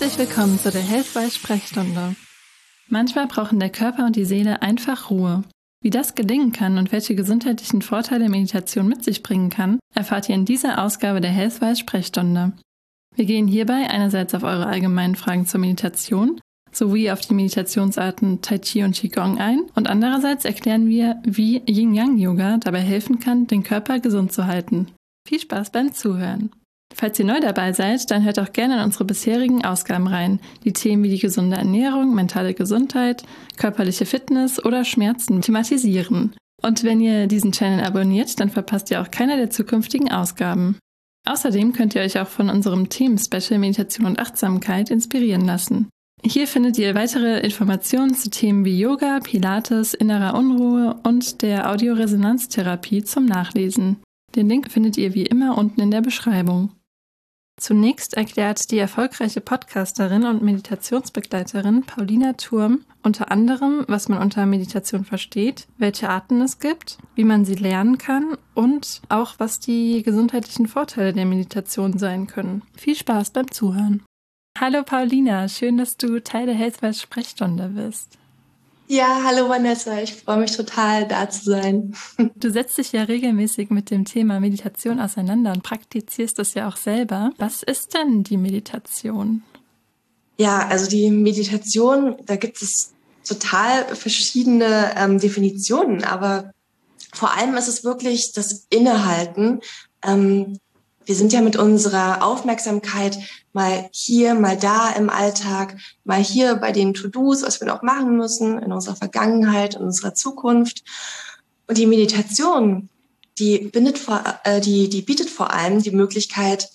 Herzlich willkommen zu der Healthwise Sprechstunde. Manchmal brauchen der Körper und die Seele einfach Ruhe. Wie das gelingen kann und welche gesundheitlichen Vorteile Meditation mit sich bringen kann, erfahrt ihr in dieser Ausgabe der Healthwise Sprechstunde. Wir gehen hierbei einerseits auf eure allgemeinen Fragen zur Meditation sowie auf die Meditationsarten Tai Chi und Qigong ein und andererseits erklären wir, wie Yin-Yang-Yoga dabei helfen kann, den Körper gesund zu halten. Viel Spaß beim Zuhören! Falls ihr neu dabei seid, dann hört auch gerne in unsere bisherigen Ausgaben rein, die Themen wie die gesunde Ernährung, mentale Gesundheit, körperliche Fitness oder Schmerzen thematisieren. Und wenn ihr diesen Channel abonniert, dann verpasst ihr auch keine der zukünftigen Ausgaben. Außerdem könnt ihr euch auch von unserem Themen-Special Meditation und Achtsamkeit inspirieren lassen. Hier findet ihr weitere Informationen zu Themen wie Yoga, Pilates, innerer Unruhe und der Audioresonanztherapie zum Nachlesen. Den Link findet ihr wie immer unten in der Beschreibung. Zunächst erklärt die erfolgreiche Podcasterin und Meditationsbegleiterin Paulina Turm unter anderem, was man unter Meditation versteht, welche Arten es gibt, wie man sie lernen kann und auch, was die gesundheitlichen Vorteile der Meditation sein können. Viel Spaß beim Zuhören. Hallo Paulina, schön, dass du Teil der Healthwise Sprechstunde bist. Ja, hallo Vanessa, ich freue mich total, da zu sein. Du setzt dich ja regelmäßig mit dem Thema Meditation auseinander und praktizierst das ja auch selber. Was ist denn die Meditation? Ja, also die Meditation, da gibt es total verschiedene ähm, Definitionen, aber vor allem ist es wirklich das Innehalten, ähm, wir sind ja mit unserer Aufmerksamkeit mal hier, mal da im Alltag, mal hier bei den To-Dos, was wir noch machen müssen, in unserer Vergangenheit, in unserer Zukunft. Und die Meditation, die, bindet vor, äh, die, die bietet vor allem die Möglichkeit,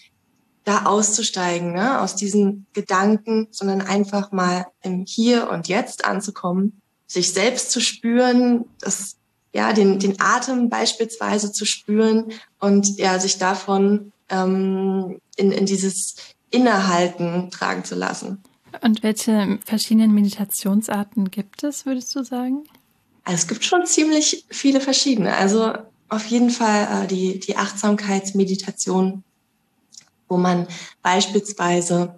da auszusteigen, ne? aus diesen Gedanken, sondern einfach mal im Hier und Jetzt anzukommen, sich selbst zu spüren, das, ja, den, den Atem beispielsweise zu spüren und ja, sich davon ähm, in, in dieses Innehalten tragen zu lassen. Und welche verschiedenen Meditationsarten gibt es, würdest du sagen? Also es gibt schon ziemlich viele verschiedene. Also auf jeden Fall äh, die, die Achtsamkeitsmeditation, wo man beispielsweise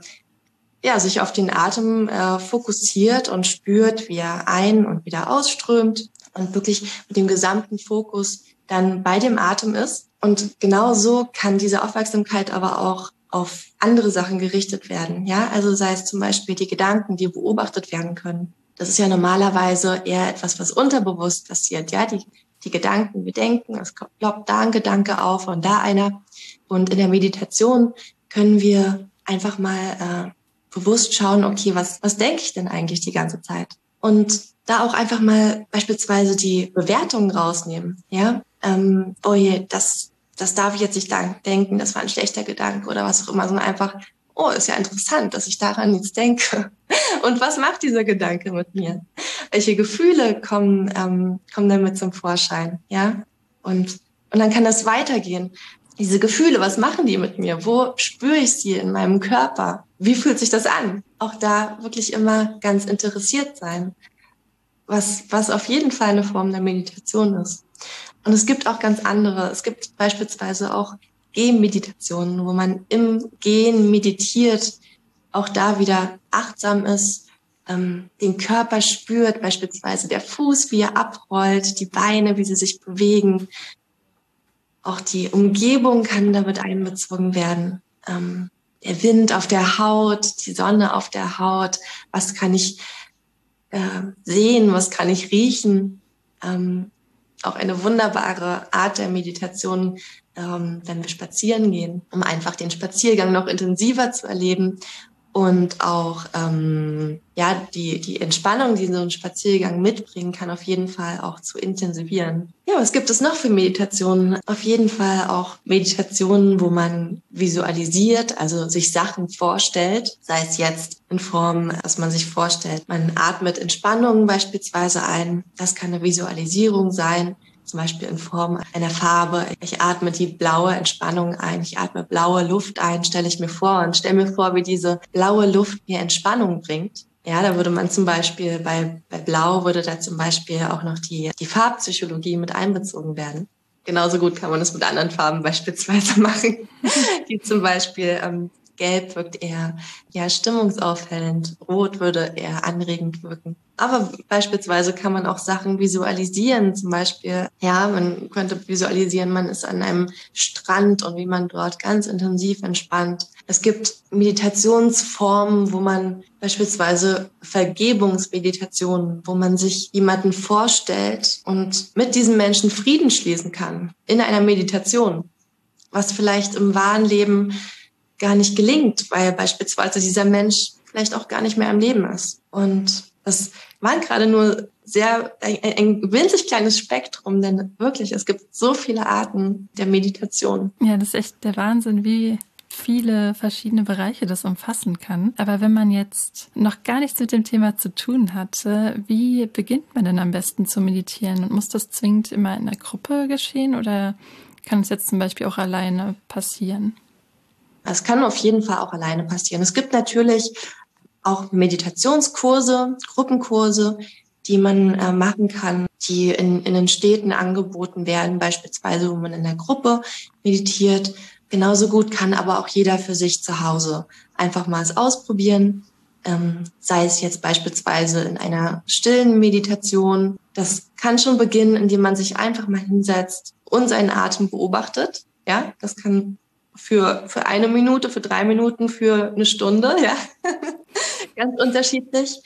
ja, sich auf den Atem äh, fokussiert und spürt, wie er ein- und wieder ausströmt und wirklich mit dem gesamten Fokus dann bei dem Atem ist und genau so kann diese Aufmerksamkeit aber auch auf andere Sachen gerichtet werden. Ja, also sei es zum Beispiel die Gedanken, die beobachtet werden können. Das ist ja normalerweise eher etwas, was unterbewusst passiert. Ja, die, die Gedanken, wir denken, es ploppt da ein Gedanke auf und da einer. Und in der Meditation können wir einfach mal äh, bewusst schauen, okay, was, was denke ich denn eigentlich die ganze Zeit? Und da auch einfach mal beispielsweise die Bewertungen rausnehmen. Ja, ähm, oh je, das, das darf ich jetzt nicht denken, das war ein schlechter Gedanke oder was auch immer, sondern einfach, oh, ist ja interessant, dass ich daran nichts denke. Und was macht dieser Gedanke mit mir? Welche Gefühle kommen, ähm, kommen damit zum Vorschein? Ja, und, und dann kann das weitergehen. Diese Gefühle, was machen die mit mir? Wo spüre ich sie in meinem Körper? Wie fühlt sich das an? Auch da wirklich immer ganz interessiert sein, was, was auf jeden Fall eine Form der Meditation ist. Und es gibt auch ganz andere. Es gibt beispielsweise auch Gehmeditationen, wo man im Gehen meditiert, auch da wieder achtsam ist, ähm, den Körper spürt, beispielsweise der Fuß, wie er abrollt, die Beine, wie sie sich bewegen. Auch die Umgebung kann damit einbezogen werden. Ähm, der Wind auf der Haut, die Sonne auf der Haut, was kann ich äh, sehen, was kann ich riechen. Ähm, auch eine wunderbare Art der Meditation, ähm, wenn wir spazieren gehen, um einfach den Spaziergang noch intensiver zu erleben und auch ähm, ja die die Entspannung, die so ein Spaziergang mitbringen kann, auf jeden Fall auch zu intensivieren. Ja, was gibt es noch für Meditationen? Auf jeden Fall auch Meditationen, wo man visualisiert, also sich Sachen vorstellt, sei es jetzt in Form, dass man sich vorstellt, man atmet Entspannung beispielsweise ein. Das kann eine Visualisierung sein zum Beispiel in Form einer Farbe. Ich atme die blaue Entspannung ein, ich atme blaue Luft ein, stelle ich mir vor und stelle mir vor, wie diese blaue Luft mir Entspannung bringt. Ja, da würde man zum Beispiel bei, bei Blau würde da zum Beispiel auch noch die, die Farbpsychologie mit einbezogen werden. Genauso gut kann man das mit anderen Farben beispielsweise machen, die zum Beispiel ähm, Gelb wirkt eher ja, stimmungsaufhellend. Rot würde eher anregend wirken. Aber beispielsweise kann man auch Sachen visualisieren. Zum Beispiel, ja, man könnte visualisieren, man ist an einem Strand und wie man dort ganz intensiv entspannt. Es gibt Meditationsformen, wo man beispielsweise Vergebungsmeditationen, wo man sich jemanden vorstellt und mit diesem Menschen Frieden schließen kann in einer Meditation, was vielleicht im wahren Leben gar nicht gelingt, weil beispielsweise dieser Mensch vielleicht auch gar nicht mehr am Leben ist. Und das waren gerade nur sehr ein, ein winzig kleines Spektrum, denn wirklich, es gibt so viele Arten der Meditation. Ja, das ist echt der Wahnsinn, wie viele verschiedene Bereiche das umfassen kann. Aber wenn man jetzt noch gar nichts mit dem Thema zu tun hatte, wie beginnt man denn am besten zu meditieren? Und muss das zwingend immer in der Gruppe geschehen oder kann es jetzt zum Beispiel auch alleine passieren? Es kann auf jeden Fall auch alleine passieren. Es gibt natürlich auch Meditationskurse, Gruppenkurse, die man äh, machen kann, die in, in den Städten angeboten werden, beispielsweise, wo man in der Gruppe meditiert. Genauso gut kann aber auch jeder für sich zu Hause einfach mal es ausprobieren, ähm, sei es jetzt beispielsweise in einer stillen Meditation. Das kann schon beginnen, indem man sich einfach mal hinsetzt und seinen Atem beobachtet. Ja, das kann für, für eine Minute, für drei Minuten, für eine Stunde, ja. Ganz unterschiedlich.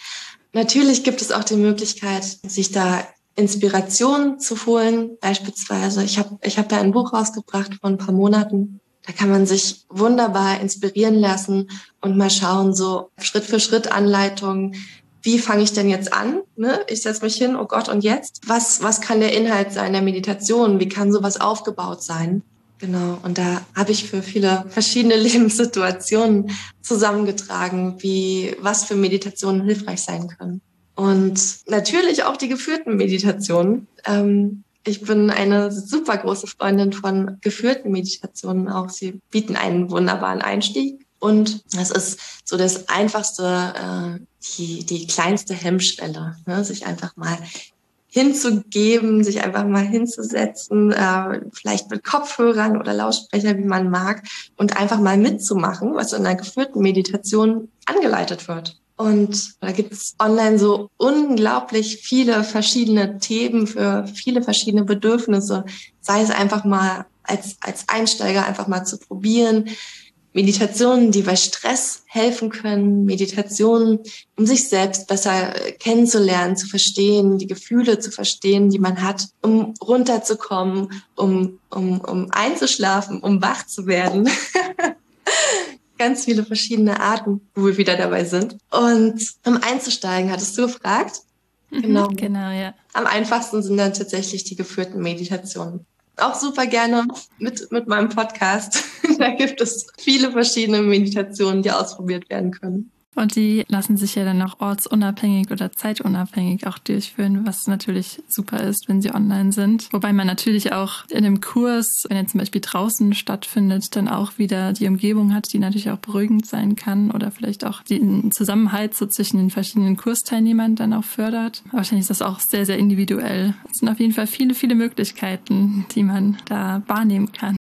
Natürlich gibt es auch die Möglichkeit, sich da Inspiration zu holen. Beispielsweise, ich habe ich hab da ein Buch rausgebracht vor ein paar Monaten. Da kann man sich wunderbar inspirieren lassen und mal schauen, so Schritt für Schritt Anleitungen. Wie fange ich denn jetzt an? Ne? Ich setze mich hin, oh Gott, und jetzt? Was, was kann der Inhalt sein der Meditation? Wie kann sowas aufgebaut sein? Genau, und da habe ich für viele verschiedene Lebenssituationen zusammengetragen, wie was für Meditationen hilfreich sein können. Und natürlich auch die geführten Meditationen. Ähm, ich bin eine super große Freundin von geführten Meditationen auch. Sie bieten einen wunderbaren Einstieg. Und das ist so das einfachste, äh, die, die kleinste Hemmschwelle, ne? sich einfach mal hinzugeben, sich einfach mal hinzusetzen, äh, vielleicht mit Kopfhörern oder Lautsprecher, wie man mag, und einfach mal mitzumachen, was in einer geführten Meditation angeleitet wird. Und da gibt es online so unglaublich viele verschiedene Themen für viele verschiedene Bedürfnisse. Sei es einfach mal als, als Einsteiger einfach mal zu probieren, Meditationen, die bei Stress helfen können, Meditationen, um sich selbst besser kennenzulernen, zu verstehen, die Gefühle zu verstehen, die man hat, um runterzukommen, um, um, um einzuschlafen, um wach zu werden. Ganz viele verschiedene Arten, wo wir wieder dabei sind. Und um einzusteigen, hattest du gefragt? Mhm, genau. Genau, ja. Am einfachsten sind dann tatsächlich die geführten Meditationen auch super gerne mit, mit meinem Podcast. da gibt es viele verschiedene Meditationen, die ausprobiert werden können. Und die lassen sich ja dann auch ortsunabhängig oder zeitunabhängig auch durchführen, was natürlich super ist, wenn sie online sind. Wobei man natürlich auch in einem Kurs, wenn er zum Beispiel draußen stattfindet, dann auch wieder die Umgebung hat, die natürlich auch beruhigend sein kann oder vielleicht auch den Zusammenhalt so zwischen den verschiedenen Kursteilnehmern dann auch fördert. Wahrscheinlich ist das auch sehr, sehr individuell. Es sind auf jeden Fall viele, viele Möglichkeiten, die man da wahrnehmen kann.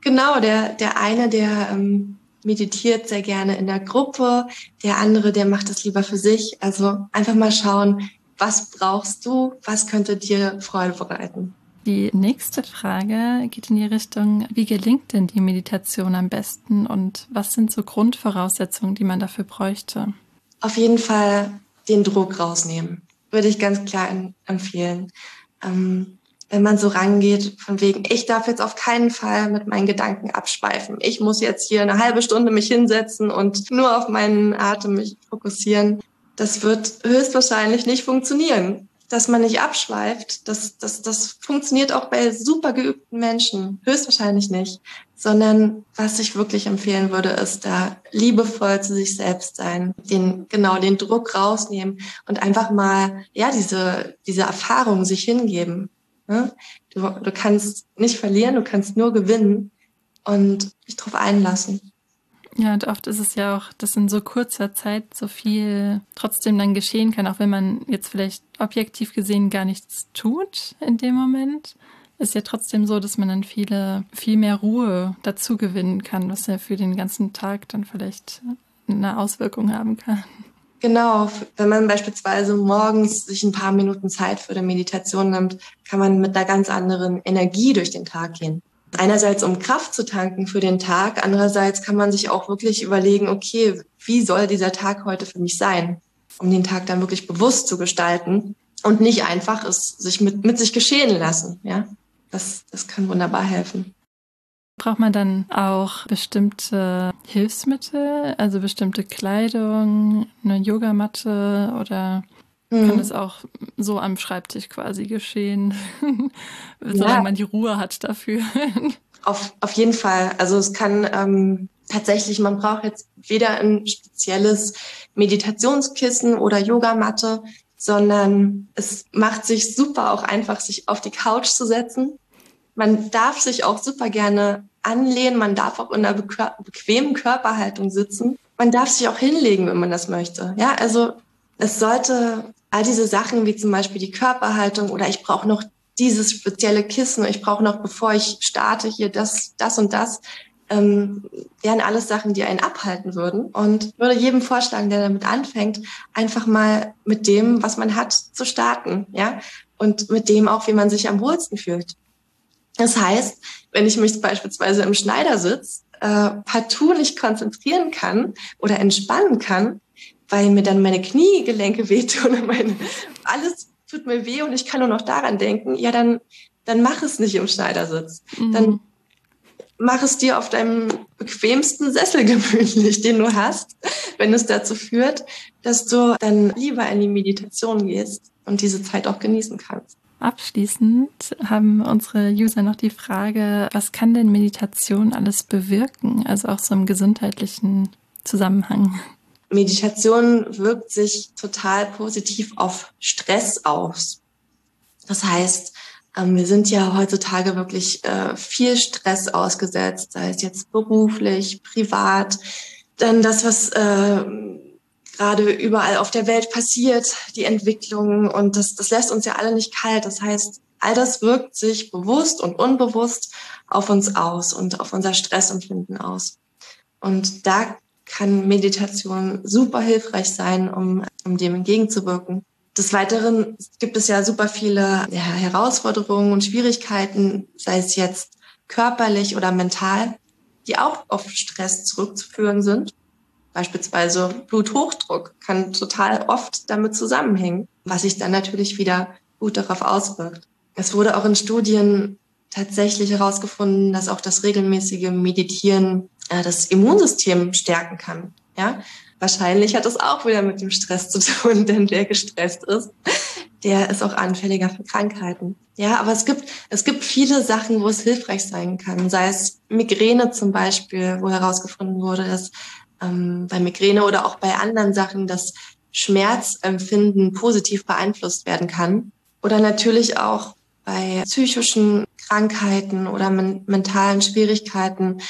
Genau, der, der eine, der ähm meditiert sehr gerne in der Gruppe, der andere, der macht das lieber für sich. Also einfach mal schauen, was brauchst du, was könnte dir Freude bereiten. Die nächste Frage geht in die Richtung, wie gelingt denn die Meditation am besten und was sind so Grundvoraussetzungen, die man dafür bräuchte? Auf jeden Fall den Druck rausnehmen, würde ich ganz klar empfehlen. Ähm, wenn man so rangeht, von wegen, ich darf jetzt auf keinen Fall mit meinen Gedanken abschweifen. Ich muss jetzt hier eine halbe Stunde mich hinsetzen und nur auf meinen Atem mich fokussieren. Das wird höchstwahrscheinlich nicht funktionieren. Dass man nicht abschweift, das, das, das funktioniert auch bei super geübten Menschen. Höchstwahrscheinlich nicht. Sondern was ich wirklich empfehlen würde, ist da liebevoll zu sich selbst sein, den, genau, den Druck rausnehmen und einfach mal, ja, diese, diese Erfahrung sich hingeben Ne? Du, du kannst nicht verlieren, du kannst nur gewinnen und dich darauf einlassen. Ja, und oft ist es ja auch, dass in so kurzer Zeit so viel trotzdem dann geschehen kann, auch wenn man jetzt vielleicht objektiv gesehen gar nichts tut in dem Moment. ist ja trotzdem so, dass man dann viele, viel mehr Ruhe dazu gewinnen kann, was ja für den ganzen Tag dann vielleicht eine Auswirkung haben kann. Genau, wenn man beispielsweise morgens sich ein paar Minuten Zeit für eine Meditation nimmt, kann man mit einer ganz anderen Energie durch den Tag gehen. Einerseits, um Kraft zu tanken für den Tag, andererseits kann man sich auch wirklich überlegen, okay, wie soll dieser Tag heute für mich sein, um den Tag dann wirklich bewusst zu gestalten und nicht einfach es sich mit, mit sich geschehen lassen. Ja, das, das kann wunderbar helfen. Braucht man dann auch bestimmte Hilfsmittel, also bestimmte Kleidung, eine Yogamatte oder mhm. kann es auch so am Schreibtisch quasi geschehen, solange ja. man die Ruhe hat dafür? Auf, auf jeden Fall. Also es kann ähm, tatsächlich, man braucht jetzt weder ein spezielles Meditationskissen oder Yogamatte, sondern es macht sich super auch einfach, sich auf die Couch zu setzen. Man darf sich auch super gerne anlehnen, man darf auch in einer bequemen Körperhaltung sitzen. Man darf sich auch hinlegen, wenn man das möchte. Ja, also es sollte all diese Sachen wie zum Beispiel die Körperhaltung oder ich brauche noch dieses spezielle Kissen, ich brauche noch, bevor ich starte, hier das, das und das, ähm, wären alles Sachen, die einen abhalten würden. Und würde jedem vorschlagen, der damit anfängt, einfach mal mit dem, was man hat, zu starten, ja, und mit dem auch, wie man sich am wohlsten fühlt. Das heißt, wenn ich mich beispielsweise im Schneidersitz äh, partout nicht konzentrieren kann oder entspannen kann, weil mir dann meine Kniegelenke wehtun und meine, alles tut mir weh und ich kann nur noch daran denken, ja, dann, dann mach es nicht im Schneidersitz. Mhm. Dann mach es dir auf deinem bequemsten Sessel gemütlich, den du hast, wenn es dazu führt, dass du dann lieber in die Meditation gehst und diese Zeit auch genießen kannst. Abschließend haben unsere User noch die Frage, was kann denn Meditation alles bewirken, also auch so im gesundheitlichen Zusammenhang? Meditation wirkt sich total positiv auf Stress aus. Das heißt, ähm, wir sind ja heutzutage wirklich äh, viel Stress ausgesetzt, sei es jetzt beruflich, privat. Dann das, was äh, gerade überall auf der Welt passiert, die Entwicklung und das, das lässt uns ja alle nicht kalt. Das heißt, all das wirkt sich bewusst und unbewusst auf uns aus und auf unser Stressempfinden aus. Und da kann Meditation super hilfreich sein, um, um dem entgegenzuwirken. Des Weiteren gibt es ja super viele ja, Herausforderungen und Schwierigkeiten, sei es jetzt körperlich oder mental, die auch auf Stress zurückzuführen sind. Beispielsweise Bluthochdruck kann total oft damit zusammenhängen, was sich dann natürlich wieder gut darauf auswirkt. Es wurde auch in Studien tatsächlich herausgefunden, dass auch das regelmäßige Meditieren äh, das Immunsystem stärken kann. Ja, wahrscheinlich hat es auch wieder mit dem Stress zu tun, denn wer gestresst ist, der ist auch anfälliger für Krankheiten. Ja, aber es gibt, es gibt viele Sachen, wo es hilfreich sein kann. Sei es Migräne zum Beispiel, wo herausgefunden wurde, dass ähm, bei Migräne oder auch bei anderen Sachen das Schmerzempfinden positiv beeinflusst werden kann. Oder natürlich auch bei psychischen Krankheiten oder men mentalen Schwierigkeiten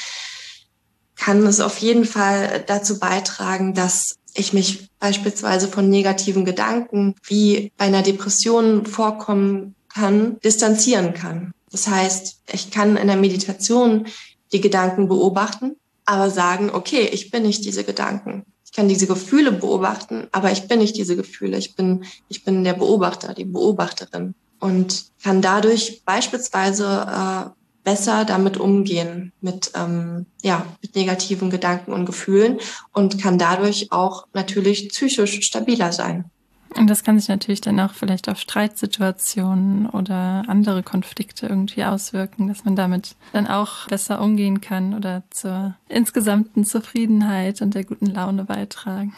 kann es auf jeden Fall dazu beitragen, dass ich mich beispielsweise von negativen Gedanken, wie bei einer Depression vorkommen kann, distanzieren kann. Das heißt, ich kann in der Meditation die Gedanken beobachten aber sagen, okay, ich bin nicht diese Gedanken. Ich kann diese Gefühle beobachten, aber ich bin nicht diese Gefühle. Ich bin, ich bin der Beobachter, die Beobachterin und kann dadurch beispielsweise äh, besser damit umgehen mit ähm, ja mit negativen Gedanken und Gefühlen und kann dadurch auch natürlich psychisch stabiler sein. Und das kann sich natürlich dann auch vielleicht auf Streitsituationen oder andere Konflikte irgendwie auswirken, dass man damit dann auch besser umgehen kann oder zur insgesamten Zufriedenheit und der guten Laune beitragen.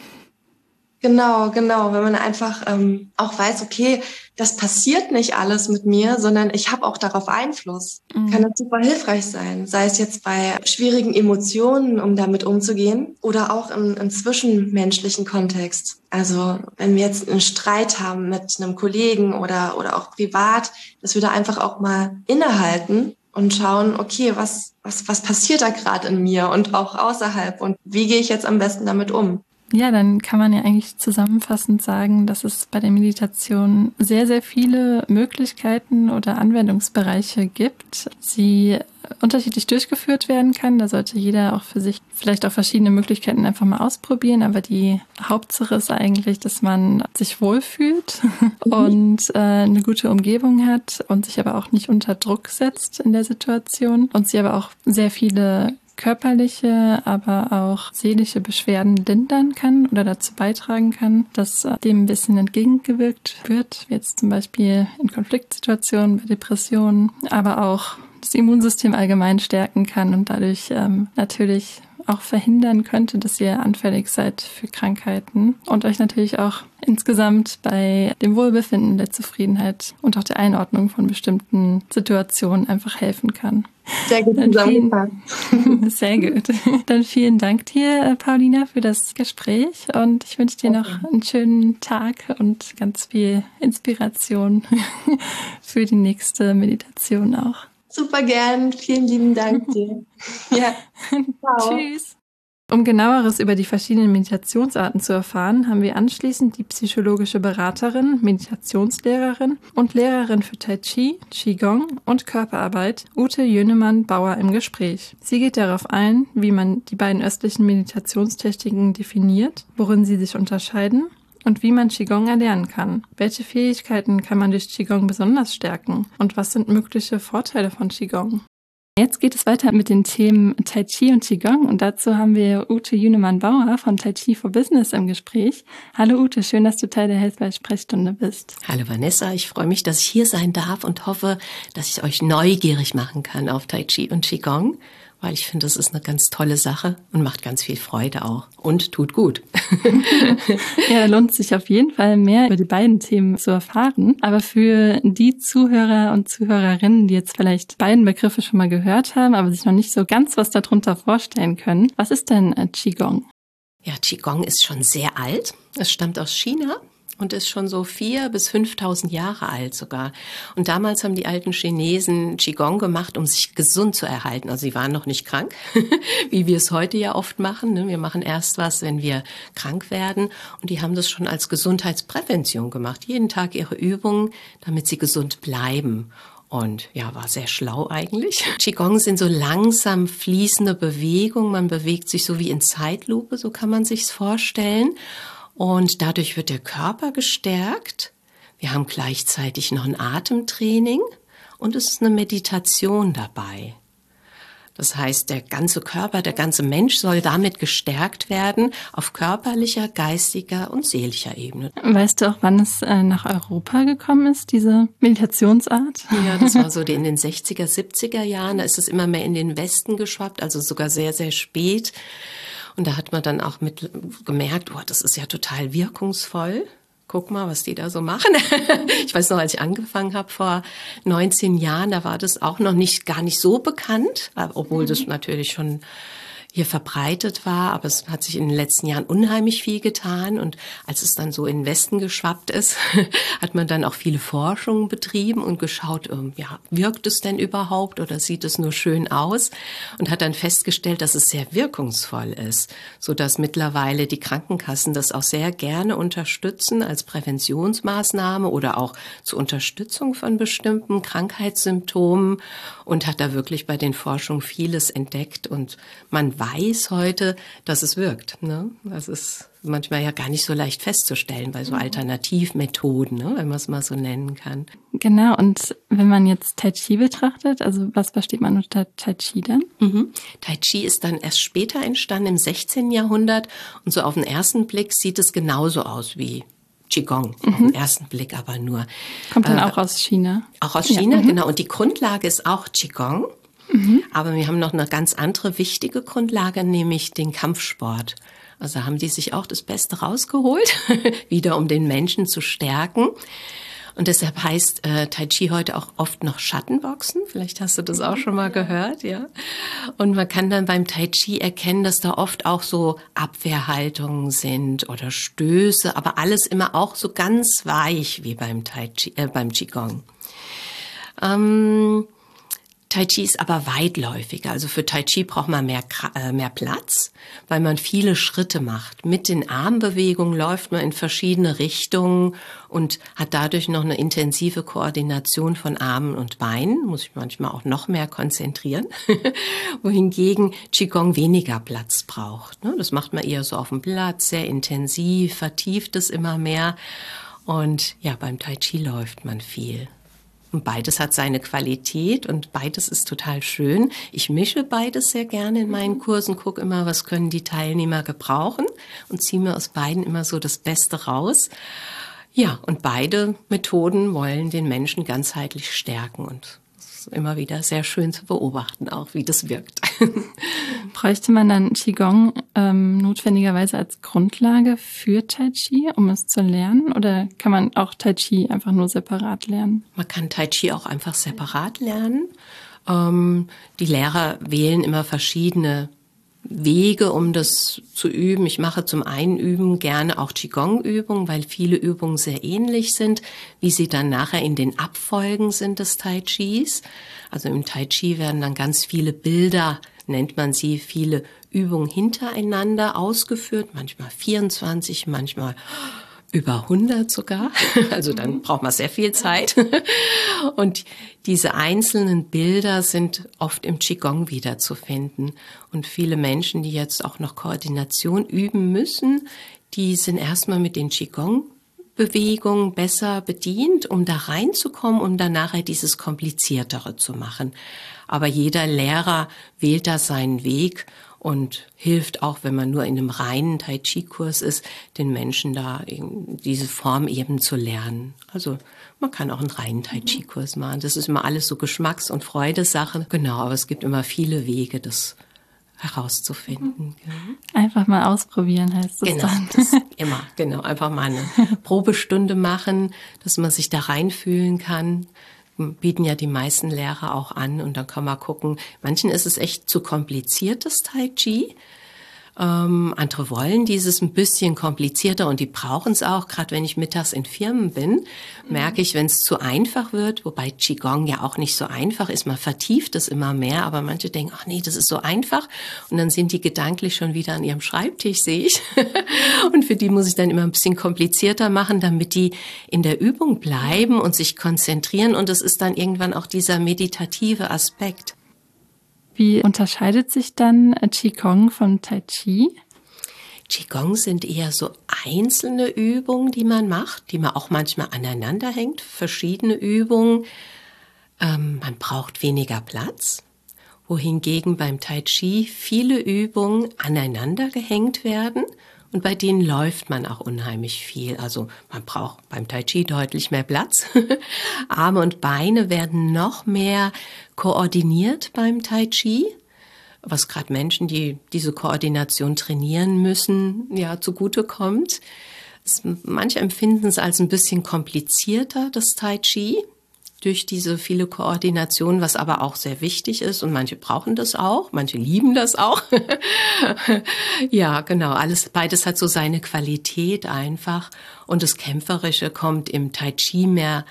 Genau, genau. Wenn man einfach ähm, auch weiß, okay, das passiert nicht alles mit mir, sondern ich habe auch darauf Einfluss, mhm. kann das super hilfreich sein. Sei es jetzt bei schwierigen Emotionen, um damit umzugehen, oder auch im, im zwischenmenschlichen Kontext. Also wenn wir jetzt einen Streit haben mit einem Kollegen oder, oder auch privat, dass wir da einfach auch mal innehalten und schauen, okay, was, was, was passiert da gerade in mir und auch außerhalb und wie gehe ich jetzt am besten damit um? Ja, dann kann man ja eigentlich zusammenfassend sagen, dass es bei der Meditation sehr, sehr viele Möglichkeiten oder Anwendungsbereiche gibt. Sie unterschiedlich durchgeführt werden kann. Da sollte jeder auch für sich vielleicht auch verschiedene Möglichkeiten einfach mal ausprobieren. Aber die Hauptsache ist eigentlich, dass man sich wohlfühlt und äh, eine gute Umgebung hat und sich aber auch nicht unter Druck setzt in der Situation und sie aber auch sehr viele körperliche, aber auch seelische Beschwerden lindern kann oder dazu beitragen kann, dass dem ein bisschen entgegengewirkt wird, jetzt zum Beispiel in Konfliktsituationen, bei Depressionen, aber auch das Immunsystem allgemein stärken kann und dadurch ähm, natürlich auch verhindern könnte, dass ihr anfällig seid für Krankheiten und euch natürlich auch insgesamt bei dem Wohlbefinden, der Zufriedenheit und auch der Einordnung von bestimmten Situationen einfach helfen kann. Sehr gut zusammengefasst. Sehr gut. Dann vielen Dank dir, äh, Paulina, für das Gespräch und ich wünsche dir noch einen schönen Tag und ganz viel Inspiration für die nächste Meditation auch. Super gern. Vielen lieben Dank dir. ja. Tschüss. Um genaueres über die verschiedenen Meditationsarten zu erfahren, haben wir anschließend die psychologische Beraterin, Meditationslehrerin und Lehrerin für Tai Chi, Qigong und Körperarbeit, Ute Jönemann-Bauer im Gespräch. Sie geht darauf ein, wie man die beiden östlichen Meditationstechniken definiert, worin sie sich unterscheiden und wie man Qigong erlernen kann. Welche Fähigkeiten kann man durch Qigong besonders stärken und was sind mögliche Vorteile von Qigong? Jetzt geht es weiter mit den Themen Tai Chi und Qigong und dazu haben wir Ute Jünemann-Bauer von Tai Chi for Business im Gespräch. Hallo Ute, schön, dass du Teil der Health Sprechstunde bist. Hallo Vanessa, ich freue mich, dass ich hier sein darf und hoffe, dass ich euch neugierig machen kann auf Tai Chi und Qigong weil ich finde, das ist eine ganz tolle Sache und macht ganz viel Freude auch und tut gut. ja, lohnt sich auf jeden Fall mehr über die beiden Themen zu erfahren. Aber für die Zuhörer und Zuhörerinnen, die jetzt vielleicht beiden Begriffe schon mal gehört haben, aber sich noch nicht so ganz was darunter vorstellen können, was ist denn äh, Qigong? Ja, Qigong ist schon sehr alt. Es stammt aus China und ist schon so vier bis 5.000 Jahre alt sogar. Und damals haben die alten Chinesen Qigong gemacht, um sich gesund zu erhalten. Also sie waren noch nicht krank, wie wir es heute ja oft machen. Ne? Wir machen erst was, wenn wir krank werden. Und die haben das schon als Gesundheitsprävention gemacht. Jeden Tag ihre Übungen, damit sie gesund bleiben. Und ja, war sehr schlau eigentlich. Qigong sind so langsam fließende Bewegungen. Man bewegt sich so wie in Zeitlupe, so kann man sich's vorstellen. Und dadurch wird der Körper gestärkt. Wir haben gleichzeitig noch ein Atemtraining und es ist eine Meditation dabei. Das heißt, der ganze Körper, der ganze Mensch soll damit gestärkt werden auf körperlicher, geistiger und seelischer Ebene. Weißt du auch, wann es äh, nach Europa gekommen ist, diese Meditationsart? Ja, das war so in den 60er, 70er Jahren. Da ist es immer mehr in den Westen geschwappt, also sogar sehr, sehr spät. Und da hat man dann auch mit gemerkt, oh, das ist ja total wirkungsvoll. Guck mal, was die da so machen. ich weiß noch, als ich angefangen habe vor 19 Jahren, da war das auch noch nicht gar nicht so bekannt, obwohl das mhm. natürlich schon hier verbreitet war, aber es hat sich in den letzten Jahren unheimlich viel getan. Und als es dann so in den Westen geschwappt ist, hat man dann auch viele Forschungen betrieben und geschaut, ähm, ja, wirkt es denn überhaupt oder sieht es nur schön aus? Und hat dann festgestellt, dass es sehr wirkungsvoll ist, so dass mittlerweile die Krankenkassen das auch sehr gerne unterstützen als Präventionsmaßnahme oder auch zur Unterstützung von bestimmten Krankheitssymptomen und hat da wirklich bei den Forschungen vieles entdeckt und man weiß heute, dass es wirkt. Ne? Das ist manchmal ja gar nicht so leicht festzustellen bei so mhm. Alternativmethoden, ne? wenn man es mal so nennen kann. Genau, und wenn man jetzt Tai Chi betrachtet, also was versteht man unter Tai Chi dann? Mhm. Tai Chi ist dann erst später entstanden, im 16. Jahrhundert. Und so auf den ersten Blick sieht es genauso aus wie Qigong, mhm. auf den ersten Blick aber nur. Kommt dann äh, auch aus China? Auch aus China, ja. Mhm. genau. Und die Grundlage ist auch Qigong. Mhm. Aber wir haben noch eine ganz andere wichtige Grundlage, nämlich den Kampfsport. Also haben die sich auch das Beste rausgeholt, wieder um den Menschen zu stärken. Und deshalb heißt äh, Tai Chi heute auch oft noch Schattenboxen. Vielleicht hast du das auch schon mal gehört, ja. Und man kann dann beim Tai Chi erkennen, dass da oft auch so Abwehrhaltungen sind oder Stöße, aber alles immer auch so ganz weich wie beim Tai Chi, äh, beim Qigong. Ähm, Tai Chi ist aber weitläufiger. Also für Tai Chi braucht man mehr, äh, mehr Platz, weil man viele Schritte macht. Mit den Armbewegungen läuft man in verschiedene Richtungen und hat dadurch noch eine intensive Koordination von Armen und Beinen. Muss ich manchmal auch noch mehr konzentrieren. Wohingegen Qigong weniger Platz braucht. Ne? Das macht man eher so auf dem Platz, sehr intensiv, vertieft es immer mehr. Und ja, beim Tai Chi läuft man viel. Und beides hat seine Qualität und beides ist total schön. Ich mische beides sehr gerne in meinen Kursen, gucke immer, was können die Teilnehmer gebrauchen und ziehe mir aus beiden immer so das Beste raus. Ja, und beide Methoden wollen den Menschen ganzheitlich stärken und immer wieder sehr schön zu beobachten, auch wie das wirkt. Bräuchte man dann Qigong ähm, notwendigerweise als Grundlage für Tai Chi, um es zu lernen? Oder kann man auch Tai Chi einfach nur separat lernen? Man kann Tai Chi auch einfach separat lernen. Ähm, die Lehrer wählen immer verschiedene Wege, um das zu üben. Ich mache zum einen üben gerne auch Qigong-Übungen, weil viele Übungen sehr ähnlich sind, wie sie dann nachher in den Abfolgen sind des Tai Chis. Also im Tai Chi werden dann ganz viele Bilder, nennt man sie, viele Übungen hintereinander ausgeführt, manchmal 24, manchmal über 100 sogar. Also dann braucht man sehr viel Zeit. Und diese einzelnen Bilder sind oft im Qigong wiederzufinden. Und viele Menschen, die jetzt auch noch Koordination üben müssen, die sind erstmal mit den Qigong Bewegungen besser bedient, um da reinzukommen und dann nachher dieses Kompliziertere zu machen. Aber jeder Lehrer wählt da seinen Weg und hilft auch, wenn man nur in einem reinen Tai Chi Kurs ist, den Menschen da diese Form eben zu lernen. Also man kann auch einen reinen Tai Chi Kurs machen. Das ist immer alles so Geschmacks- und Freudesache. Genau, aber es gibt immer viele Wege, das herauszufinden. Einfach mal ausprobieren heißt es genau, dann. Das immer, genau. Einfach mal eine Probestunde machen, dass man sich da reinfühlen kann bieten ja die meisten Lehrer auch an und dann kann man gucken. Manchen ist es echt zu kompliziert, das Tai Chi. Ähm, andere wollen dieses ein bisschen komplizierter und die brauchen es auch. Gerade wenn ich mittags in Firmen bin, merke ich, wenn es zu einfach wird, wobei Qigong ja auch nicht so einfach ist, man vertieft es immer mehr, aber manche denken, ach nee, das ist so einfach und dann sind die gedanklich schon wieder an ihrem Schreibtisch, sehe ich. und für die muss ich dann immer ein bisschen komplizierter machen, damit die in der Übung bleiben und sich konzentrieren und es ist dann irgendwann auch dieser meditative Aspekt. Wie unterscheidet sich dann Qigong vom Tai Chi? Qigong sind eher so einzelne Übungen, die man macht, die man auch manchmal aneinander hängt, verschiedene Übungen. Ähm, man braucht weniger Platz, wohingegen beim Tai Chi viele Übungen aneinander gehängt werden und bei denen läuft man auch unheimlich viel. Also man braucht beim Tai Chi deutlich mehr Platz. Arme und Beine werden noch mehr koordiniert beim Tai Chi, was gerade Menschen, die diese Koordination trainieren müssen, ja zugute. Manche empfinden es als ein bisschen komplizierter, das Tai Chi durch diese viele Koordination, was aber auch sehr wichtig ist und manche brauchen das auch, manche lieben das auch. ja, genau, alles beides hat so seine Qualität einfach und das kämpferische kommt im Tai Chi mehr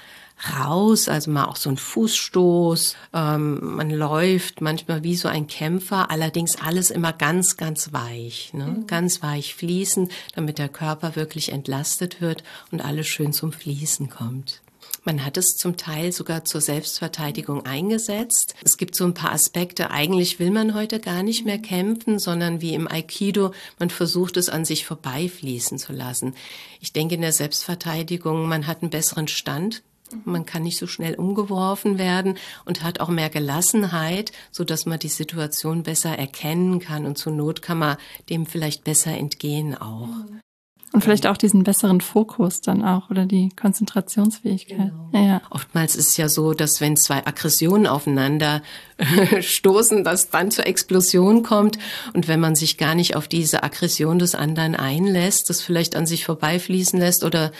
raus, also mal auch so ein Fußstoß, ähm, man läuft manchmal wie so ein Kämpfer, allerdings alles immer ganz, ganz weich, ne? Mhm. ganz weich fließen, damit der Körper wirklich entlastet wird und alles schön zum Fließen kommt. Man hat es zum Teil sogar zur Selbstverteidigung eingesetzt. Es gibt so ein paar Aspekte. Eigentlich will man heute gar nicht mehr kämpfen, sondern wie im Aikido, man versucht es an sich vorbeifließen zu lassen. Ich denke in der Selbstverteidigung, man hat einen besseren Stand. Man kann nicht so schnell umgeworfen werden und hat auch mehr Gelassenheit, so dass man die Situation besser erkennen kann und zur Not kann man dem vielleicht besser entgehen auch. Und vielleicht auch diesen besseren Fokus dann auch oder die Konzentrationsfähigkeit. Genau. Ja. Oftmals ist es ja so, dass wenn zwei Aggressionen aufeinander stoßen, dass dann zur Explosion kommt. Und wenn man sich gar nicht auf diese Aggression des anderen einlässt, das vielleicht an sich vorbeifließen lässt oder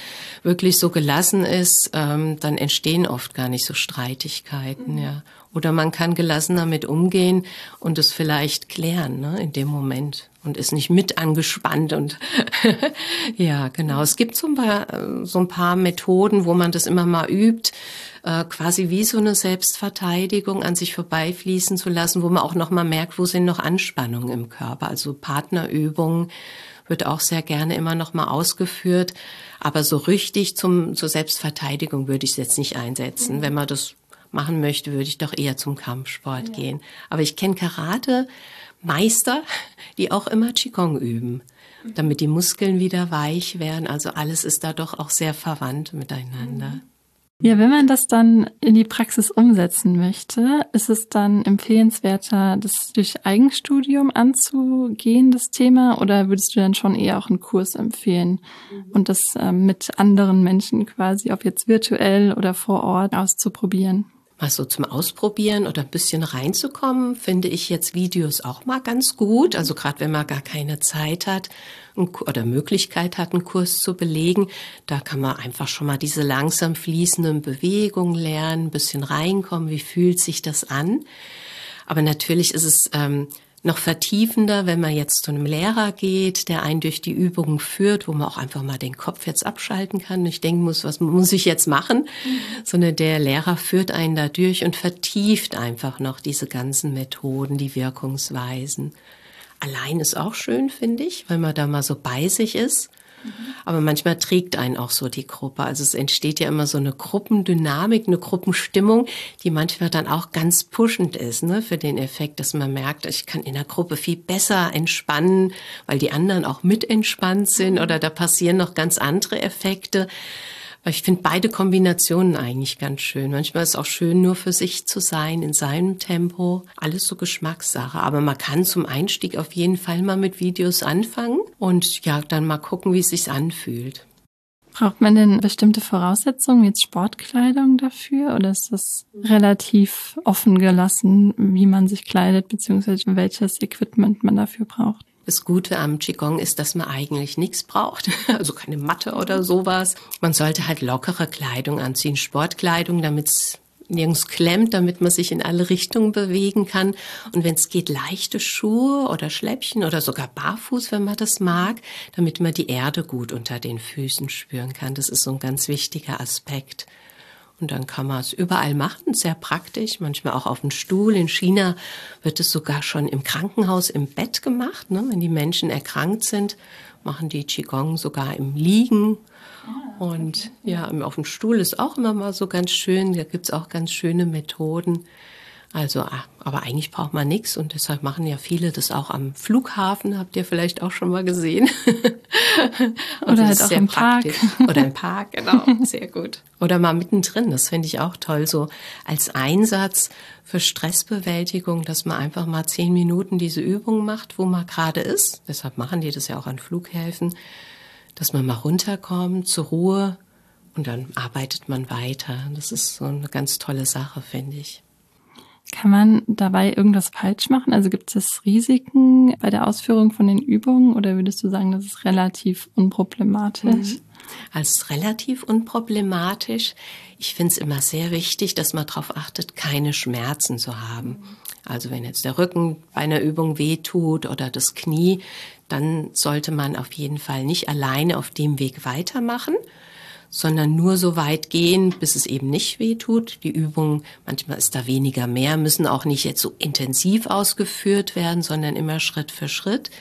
wirklich so gelassen ist, ähm, dann entstehen oft gar nicht so Streitigkeiten, mhm. ja. Oder man kann gelassen damit umgehen und es vielleicht klären, ne, in dem Moment und ist nicht mit angespannt und ja, genau. Es gibt so ein paar, so ein paar Methoden, wo man das immer mal übt, äh, quasi wie so eine Selbstverteidigung an sich vorbeifließen zu lassen, wo man auch noch mal merkt, wo sind noch Anspannungen im Körper. Also Partnerübungen wird auch sehr gerne immer noch mal ausgeführt, aber so richtig zum zur Selbstverteidigung würde ich es jetzt nicht einsetzen. Wenn man das machen möchte, würde ich doch eher zum Kampfsport ja. gehen. Aber ich kenne Karate Meister, die auch immer Qigong üben, damit die Muskeln wieder weich werden. Also alles ist da doch auch sehr verwandt miteinander. Ja, wenn man das dann in die Praxis umsetzen möchte, ist es dann empfehlenswerter, das durch Eigenstudium anzugehen, das Thema, oder würdest du dann schon eher auch einen Kurs empfehlen und das ähm, mit anderen Menschen quasi, ob jetzt virtuell oder vor Ort, auszuprobieren? Mal so zum Ausprobieren oder ein bisschen reinzukommen, finde ich jetzt Videos auch mal ganz gut. Also gerade wenn man gar keine Zeit hat oder Möglichkeit hat, einen Kurs zu belegen, da kann man einfach schon mal diese langsam fließenden Bewegungen lernen, ein bisschen reinkommen, wie fühlt sich das an. Aber natürlich ist es ähm, noch vertiefender, wenn man jetzt zu einem Lehrer geht, der einen durch die Übungen führt, wo man auch einfach mal den Kopf jetzt abschalten kann, nicht denken muss, was muss ich jetzt machen, mhm. sondern der Lehrer führt einen da durch und vertieft einfach noch diese ganzen Methoden, die Wirkungsweisen. Allein ist auch schön, finde ich, weil man da mal so bei sich ist aber manchmal trägt einen auch so die Gruppe. Also es entsteht ja immer so eine Gruppendynamik, eine Gruppenstimmung, die manchmal dann auch ganz pushend ist, ne, für den Effekt, dass man merkt, ich kann in der Gruppe viel besser entspannen, weil die anderen auch mit entspannt sind oder da passieren noch ganz andere Effekte. Ich finde beide Kombinationen eigentlich ganz schön. Manchmal ist es auch schön, nur für sich zu sein, in seinem Tempo. Alles so Geschmackssache. Aber man kann zum Einstieg auf jeden Fall mal mit Videos anfangen und ja, dann mal gucken, wie es sich anfühlt. Braucht man denn bestimmte Voraussetzungen, jetzt Sportkleidung dafür, oder ist das relativ offen gelassen, wie man sich kleidet, beziehungsweise welches Equipment man dafür braucht? Das Gute am Qigong ist, dass man eigentlich nichts braucht, also keine Matte oder sowas. Man sollte halt lockere Kleidung anziehen, Sportkleidung, damit es nirgends klemmt, damit man sich in alle Richtungen bewegen kann. Und wenn es geht, leichte Schuhe oder Schläppchen oder sogar barfuß, wenn man das mag, damit man die Erde gut unter den Füßen spüren kann. Das ist so ein ganz wichtiger Aspekt. Und dann kann man es überall machen, sehr praktisch, manchmal auch auf dem Stuhl. In China wird es sogar schon im Krankenhaus im Bett gemacht. Ne? Wenn die Menschen erkrankt sind, machen die Qigong sogar im Liegen. Ah, Und ja, auf dem Stuhl ist auch immer mal so ganz schön. Da gibt's auch ganz schöne Methoden. Also, ah, aber eigentlich braucht man nichts und deshalb machen ja viele das auch am Flughafen, habt ihr vielleicht auch schon mal gesehen. Oder halt auch im praktisch. Park. Oder im Park, genau, sehr gut. Oder mal mittendrin, das finde ich auch toll, so als Einsatz für Stressbewältigung, dass man einfach mal zehn Minuten diese Übung macht, wo man gerade ist. Deshalb machen die das ja auch an Flughäfen, dass man mal runterkommt, zur Ruhe und dann arbeitet man weiter. Das ist so eine ganz tolle Sache, finde ich. Kann man dabei irgendwas falsch machen? Also gibt es Risiken bei der Ausführung von den Übungen oder würdest du sagen, das ist relativ unproblematisch? Mhm. Als relativ unproblematisch. Ich finde es immer sehr wichtig, dass man darauf achtet, keine Schmerzen zu haben. Also wenn jetzt der Rücken bei einer Übung wehtut oder das Knie, dann sollte man auf jeden Fall nicht alleine auf dem Weg weitermachen, sondern nur so weit gehen, bis es eben nicht weh tut. Die Übungen, manchmal ist da weniger mehr, müssen auch nicht jetzt so intensiv ausgeführt werden, sondern immer Schritt für Schritt.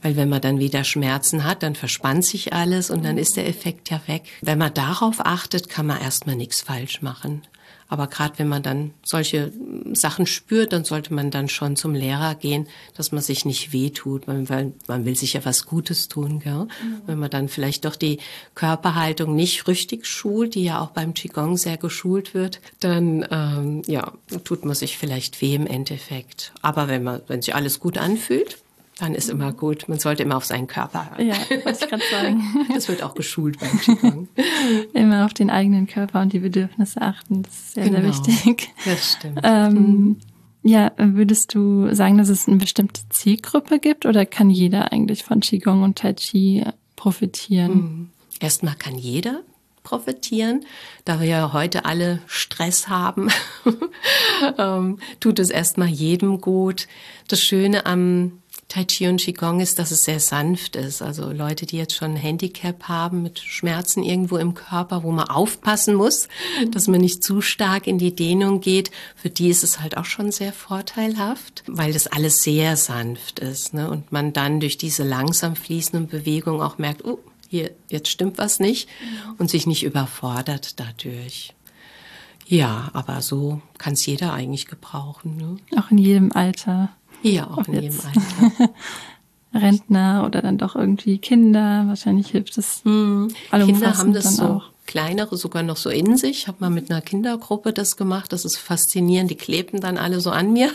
Weil wenn man dann wieder Schmerzen hat, dann verspannt sich alles und dann ist der Effekt ja weg. Wenn man darauf achtet, kann man erstmal nichts falsch machen. Aber gerade wenn man dann solche Sachen spürt, dann sollte man dann schon zum Lehrer gehen, dass man sich nicht wehtut. Man, weil man will sich ja was Gutes tun. Gell? Mhm. Wenn man dann vielleicht doch die Körperhaltung nicht richtig schult, die ja auch beim Qigong sehr geschult wird, dann ähm, ja, tut man sich vielleicht weh im Endeffekt. Aber wenn man, wenn sich alles gut anfühlt, dann ist immer gut. Man sollte immer auf seinen Körper hören. Ja, wollte ich gerade sagen. Das wird auch geschult beim Qigong. immer auf den eigenen Körper und die Bedürfnisse achten. Das ist sehr, genau, sehr wichtig. Das stimmt. Ähm, mhm. Ja, würdest du sagen, dass es eine bestimmte Zielgruppe gibt oder kann jeder eigentlich von Qigong und Tai Chi profitieren? Mhm. Erstmal kann jeder profitieren, da wir ja heute alle Stress haben, ähm, tut es erstmal jedem gut. Das Schöne am Tai Chi und Qigong ist, dass es sehr sanft ist. Also Leute, die jetzt schon ein Handicap haben mit Schmerzen irgendwo im Körper, wo man aufpassen muss, dass man nicht zu stark in die Dehnung geht, für die ist es halt auch schon sehr vorteilhaft, weil das alles sehr sanft ist. Ne? Und man dann durch diese langsam fließenden Bewegungen auch merkt, oh, hier, jetzt stimmt was nicht und sich nicht überfordert dadurch. Ja, aber so kann es jeder eigentlich gebrauchen. Ne? Auch in jedem Alter. Ja, auch in jedem Alter. Rentner oder dann doch irgendwie Kinder. Wahrscheinlich hilft es. Hm. Kinder haben das so auch. Kleinere sogar noch so in sich. Ich habe mal mit einer Kindergruppe das gemacht. Das ist faszinierend. Die klebten dann alle so an mir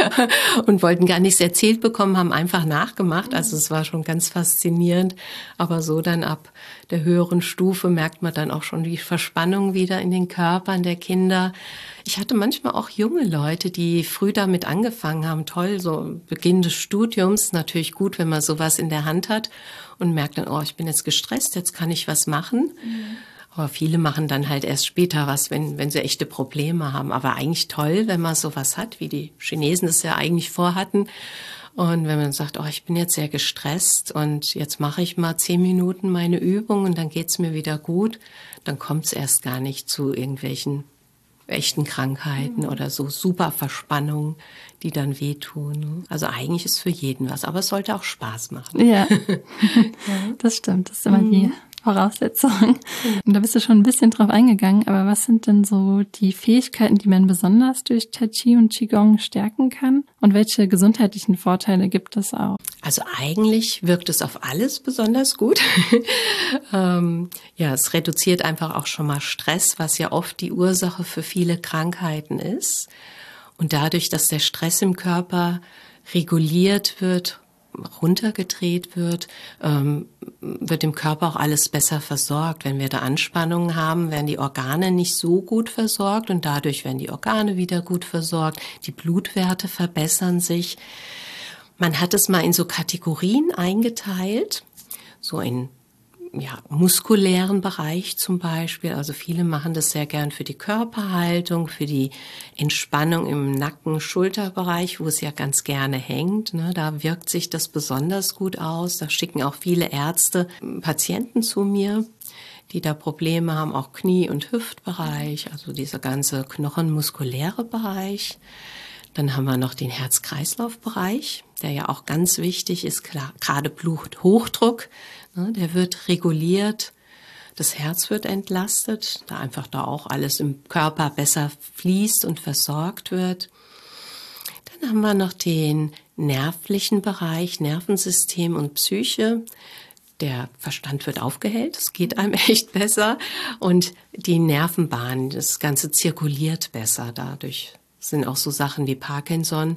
und wollten gar nichts erzählt bekommen, haben einfach nachgemacht. Also es war schon ganz faszinierend. Aber so dann ab der höheren Stufe merkt man dann auch schon die Verspannung wieder in den Körpern der Kinder. Ich hatte manchmal auch junge Leute, die früh damit angefangen haben. Toll, so Beginn des Studiums. Natürlich gut, wenn man sowas in der Hand hat und merkt dann, oh, ich bin jetzt gestresst, jetzt kann ich was machen. Mhm. Aber viele machen dann halt erst später was, wenn, wenn sie echte Probleme haben. Aber eigentlich toll, wenn man sowas hat, wie die Chinesen das ja eigentlich vorhatten. Und wenn man sagt, oh, ich bin jetzt sehr gestresst und jetzt mache ich mal zehn Minuten meine Übung und dann geht's mir wieder gut, dann kommt's erst gar nicht zu irgendwelchen echten Krankheiten mhm. oder so super Verspannungen, die dann wehtun. Ne? Also eigentlich ist für jeden was, aber es sollte auch Spaß machen. Ja, das stimmt. Das ist immer mhm. die Voraussetzung. Und da bist du schon ein bisschen drauf eingegangen, aber was sind denn so die Fähigkeiten, die man besonders durch Tai Chi und Qigong stärken kann? Und welche gesundheitlichen Vorteile gibt es auch? Also eigentlich wirkt es auf alles besonders gut. ähm, ja, es reduziert einfach auch schon mal Stress, was ja oft die Ursache für viele Krankheiten ist. Und dadurch, dass der Stress im Körper reguliert wird, runtergedreht wird, ähm, wird im Körper auch alles besser versorgt. Wenn wir da Anspannungen haben, werden die Organe nicht so gut versorgt und dadurch werden die Organe wieder gut versorgt. Die Blutwerte verbessern sich. Man hat es mal in so Kategorien eingeteilt, so in ja, muskulären Bereich zum Beispiel. Also viele machen das sehr gern für die Körperhaltung, für die Entspannung im Nacken-Schulterbereich, wo es ja ganz gerne hängt. Ne? Da wirkt sich das besonders gut aus. Da schicken auch viele Ärzte Patienten zu mir, die da Probleme haben, auch Knie- und Hüftbereich, also dieser ganze knochenmuskuläre Bereich. Dann haben wir noch den Herz-Kreislauf-Bereich, der ja auch ganz wichtig ist, gerade Bluthochdruck Ne, der wird reguliert, das Herz wird entlastet, da einfach da auch alles im Körper besser fließt und versorgt wird. Dann haben wir noch den nervlichen Bereich, Nervensystem und Psyche. Der Verstand wird aufgehellt, es geht einem echt besser. Und die Nervenbahn, das Ganze zirkuliert besser dadurch. Sind auch so Sachen wie Parkinson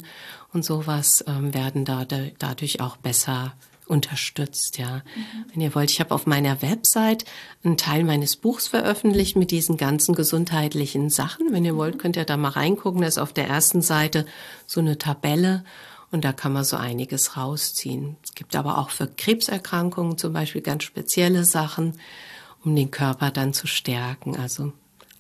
und sowas ähm, werden da, da, dadurch auch besser unterstützt, ja. Mhm. Wenn ihr wollt, ich habe auf meiner Website einen Teil meines Buchs veröffentlicht mit diesen ganzen gesundheitlichen Sachen. Wenn ihr wollt, könnt ihr da mal reingucken. Da ist auf der ersten Seite so eine Tabelle und da kann man so einiges rausziehen. Es gibt aber auch für Krebserkrankungen zum Beispiel ganz spezielle Sachen, um den Körper dann zu stärken. Also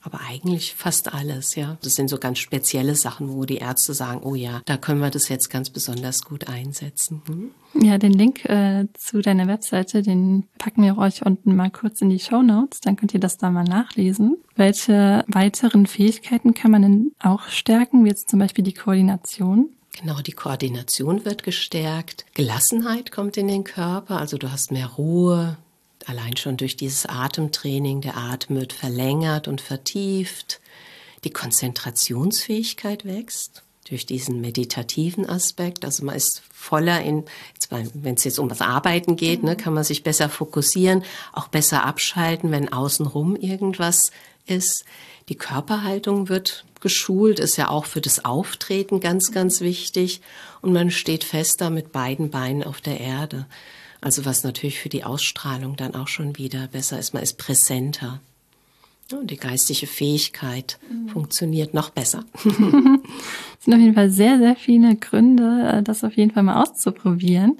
aber eigentlich fast alles, ja. Das sind so ganz spezielle Sachen, wo die Ärzte sagen, oh ja, da können wir das jetzt ganz besonders gut einsetzen. Hm? Ja, den Link äh, zu deiner Webseite, den packen wir euch unten mal kurz in die Show Notes, dann könnt ihr das da mal nachlesen. Welche weiteren Fähigkeiten kann man denn auch stärken, wie jetzt zum Beispiel die Koordination? Genau, die Koordination wird gestärkt. Gelassenheit kommt in den Körper, also du hast mehr Ruhe, Allein schon durch dieses Atemtraining, der Atem wird verlängert und vertieft. Die Konzentrationsfähigkeit wächst durch diesen meditativen Aspekt. Also man ist voller in, wenn es jetzt um das Arbeiten geht, ne, kann man sich besser fokussieren, auch besser abschalten, wenn außenrum irgendwas ist. Die Körperhaltung wird geschult, ist ja auch für das Auftreten ganz, ganz wichtig. Und man steht fester mit beiden Beinen auf der Erde. Also was natürlich für die Ausstrahlung dann auch schon wieder besser ist. Man ist präsenter. Und die geistige Fähigkeit mhm. funktioniert noch besser. Sind auf jeden Fall sehr, sehr viele Gründe, äh, das auf jeden Fall mal auszuprobieren.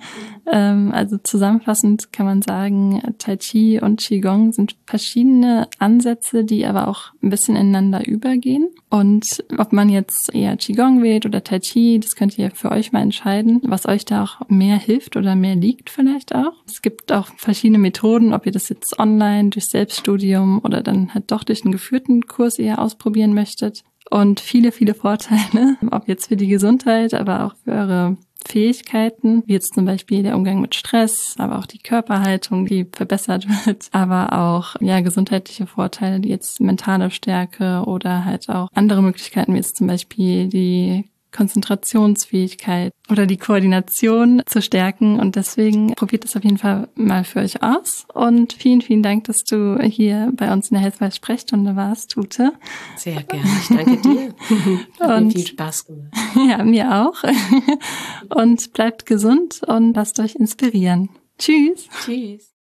Ähm, also zusammenfassend kann man sagen, Tai Chi und Qigong sind verschiedene Ansätze, die aber auch ein bisschen ineinander übergehen. Und ob man jetzt eher Qigong wählt oder Tai Chi, das könnt ihr für euch mal entscheiden, was euch da auch mehr hilft oder mehr liegt vielleicht auch. Es gibt auch verschiedene Methoden, ob ihr das jetzt online, durch Selbststudium oder dann halt doch durch einen geführten Kurs eher ausprobieren möchtet. Und viele, viele Vorteile, ob jetzt für die Gesundheit, aber auch für eure Fähigkeiten, wie jetzt zum Beispiel der Umgang mit Stress, aber auch die Körperhaltung, die verbessert wird, aber auch ja gesundheitliche Vorteile, die jetzt mentale Stärke oder halt auch andere Möglichkeiten, wie jetzt zum Beispiel die Konzentrationsfähigkeit oder die Koordination zu stärken. Und deswegen probiert das auf jeden Fall mal für euch aus. Und vielen, vielen Dank, dass du hier bei uns in der Healthwise Sprechstunde warst, Tute. Sehr gerne. Ich danke dir. Hat mir viel Spaß gemacht. Ja, mir auch. Und bleibt gesund und lasst euch inspirieren. Tschüss. Tschüss.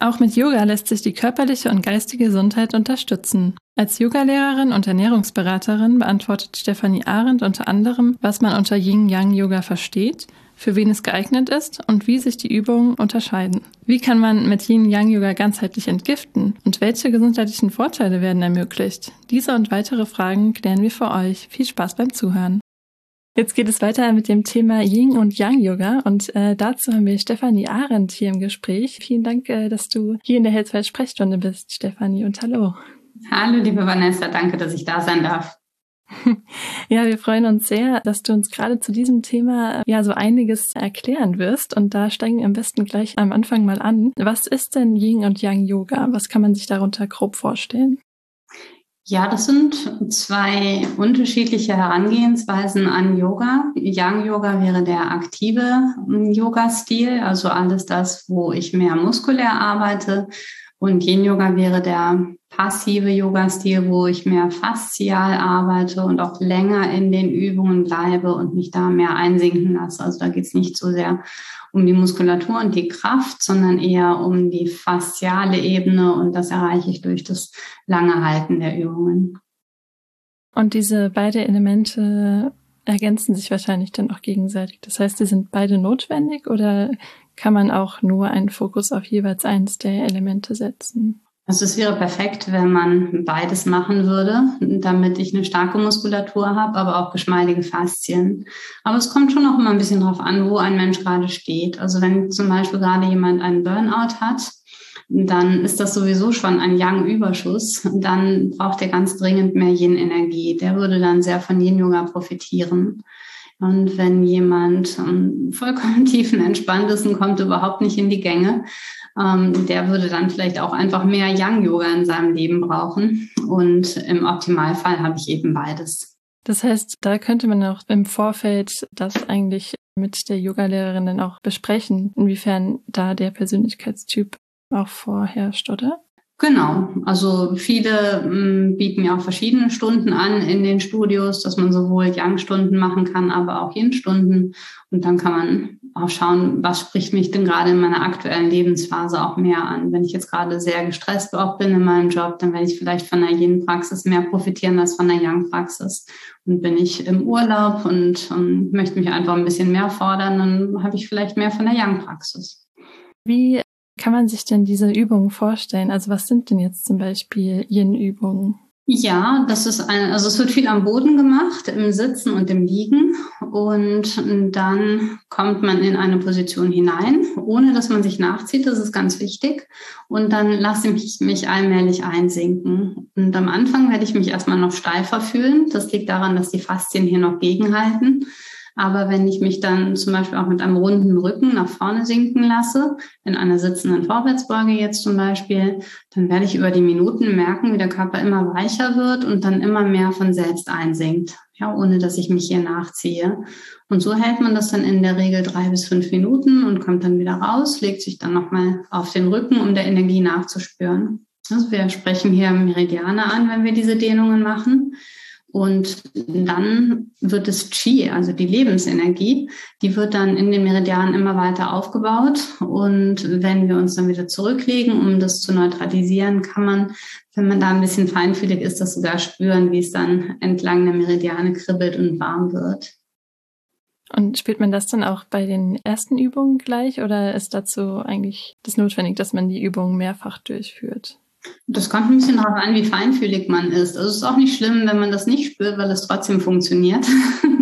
Auch mit Yoga lässt sich die körperliche und geistige Gesundheit unterstützen. Als Yogalehrerin und Ernährungsberaterin beantwortet Stefanie Arendt unter anderem, was man unter Yin-Yang-Yoga versteht, für wen es geeignet ist und wie sich die Übungen unterscheiden. Wie kann man mit Yin-Yang-Yoga ganzheitlich entgiften und welche gesundheitlichen Vorteile werden ermöglicht? Diese und weitere Fragen klären wir für euch. Viel Spaß beim Zuhören. Jetzt geht es weiter mit dem Thema Yin und Yang Yoga und äh, dazu haben wir Stefanie Arendt hier im Gespräch. Vielen Dank, äh, dass du hier in der Healthwise Sprechstunde bist, Stefanie und hallo. Hallo, liebe Vanessa, danke, dass ich da sein darf. Ja, wir freuen uns sehr, dass du uns gerade zu diesem Thema ja so einiges erklären wirst. Und da steigen wir am besten gleich am Anfang mal an. Was ist denn Yin und Yang Yoga? Was kann man sich darunter grob vorstellen? Ja, das sind zwei unterschiedliche Herangehensweisen an Yoga. Yang Yoga wäre der aktive Yoga-Stil, also alles das, wo ich mehr muskulär arbeite. Und Yin Yoga wäre der passive Yoga-Stil, wo ich mehr faszial arbeite und auch länger in den Übungen bleibe und mich da mehr einsinken lasse. Also da geht es nicht so sehr um die Muskulatur und die Kraft, sondern eher um die fasziale Ebene und das erreiche ich durch das lange Halten der Übungen. Und diese beiden Elemente ergänzen sich wahrscheinlich dann auch gegenseitig. Das heißt, sie sind beide notwendig oder kann man auch nur einen Fokus auf jeweils eins der Elemente setzen? Also es wäre perfekt, wenn man beides machen würde, damit ich eine starke Muskulatur habe, aber auch geschmeidige Faszien. Aber es kommt schon auch immer ein bisschen drauf an, wo ein Mensch gerade steht. Also wenn zum Beispiel gerade jemand einen Burnout hat, dann ist das sowieso schon ein Yang-Überschuss. Dann braucht er ganz dringend mehr Yin-Energie. Der würde dann sehr von Yin-Yoga profitieren. Und wenn jemand ähm, vollkommen tiefenentspannt ist und kommt überhaupt nicht in die Gänge, ähm, der würde dann vielleicht auch einfach mehr Yang-Yoga in seinem Leben brauchen. Und im Optimalfall habe ich eben beides. Das heißt, da könnte man auch im Vorfeld das eigentlich mit der Yogalehrerin dann auch besprechen, inwiefern da der Persönlichkeitstyp auch vorherrscht, oder? Genau, also viele m, bieten ja auch verschiedene Stunden an in den Studios, dass man sowohl Young-Stunden machen kann, aber auch Yin-Stunden. Und dann kann man auch schauen, was spricht mich denn gerade in meiner aktuellen Lebensphase auch mehr an. Wenn ich jetzt gerade sehr gestresst auch bin in meinem Job, dann werde ich vielleicht von der Yin-Praxis mehr profitieren als von der Yang-Praxis. Und bin ich im Urlaub und um, möchte mich einfach ein bisschen mehr fordern, dann habe ich vielleicht mehr von der Yang-Praxis. Wie kann man sich denn diese Übungen vorstellen? Also was sind denn jetzt zum Beispiel Yin-Übungen? Ja, das ist ein, also es wird viel am Boden gemacht, im Sitzen und im Liegen. Und dann kommt man in eine Position hinein, ohne dass man sich nachzieht. Das ist ganz wichtig. Und dann lasse ich mich allmählich einsinken. Und am Anfang werde ich mich erstmal noch steifer fühlen. Das liegt daran, dass die Faszien hier noch gegenhalten. Aber wenn ich mich dann zum Beispiel auch mit einem runden Rücken nach vorne sinken lasse, in einer sitzenden Vorwärtsbeuge jetzt zum Beispiel, dann werde ich über die Minuten merken, wie der Körper immer weicher wird und dann immer mehr von selbst einsinkt, ja, ohne dass ich mich hier nachziehe. Und so hält man das dann in der Regel drei bis fünf Minuten und kommt dann wieder raus, legt sich dann nochmal auf den Rücken, um der Energie nachzuspüren. Also wir sprechen hier Meridiane an, wenn wir diese Dehnungen machen. Und dann wird das Qi, also die Lebensenergie, die wird dann in den Meridianen immer weiter aufgebaut. Und wenn wir uns dann wieder zurücklegen, um das zu neutralisieren, kann man, wenn man da ein bisschen feinfühlig ist, das sogar spüren, wie es dann entlang der Meridiane kribbelt und warm wird. Und spielt man das dann auch bei den ersten Übungen gleich oder ist dazu eigentlich das notwendig, dass man die Übungen mehrfach durchführt? Das kommt ein bisschen darauf an, wie feinfühlig man ist. Also es ist auch nicht schlimm, wenn man das nicht spürt, weil es trotzdem funktioniert.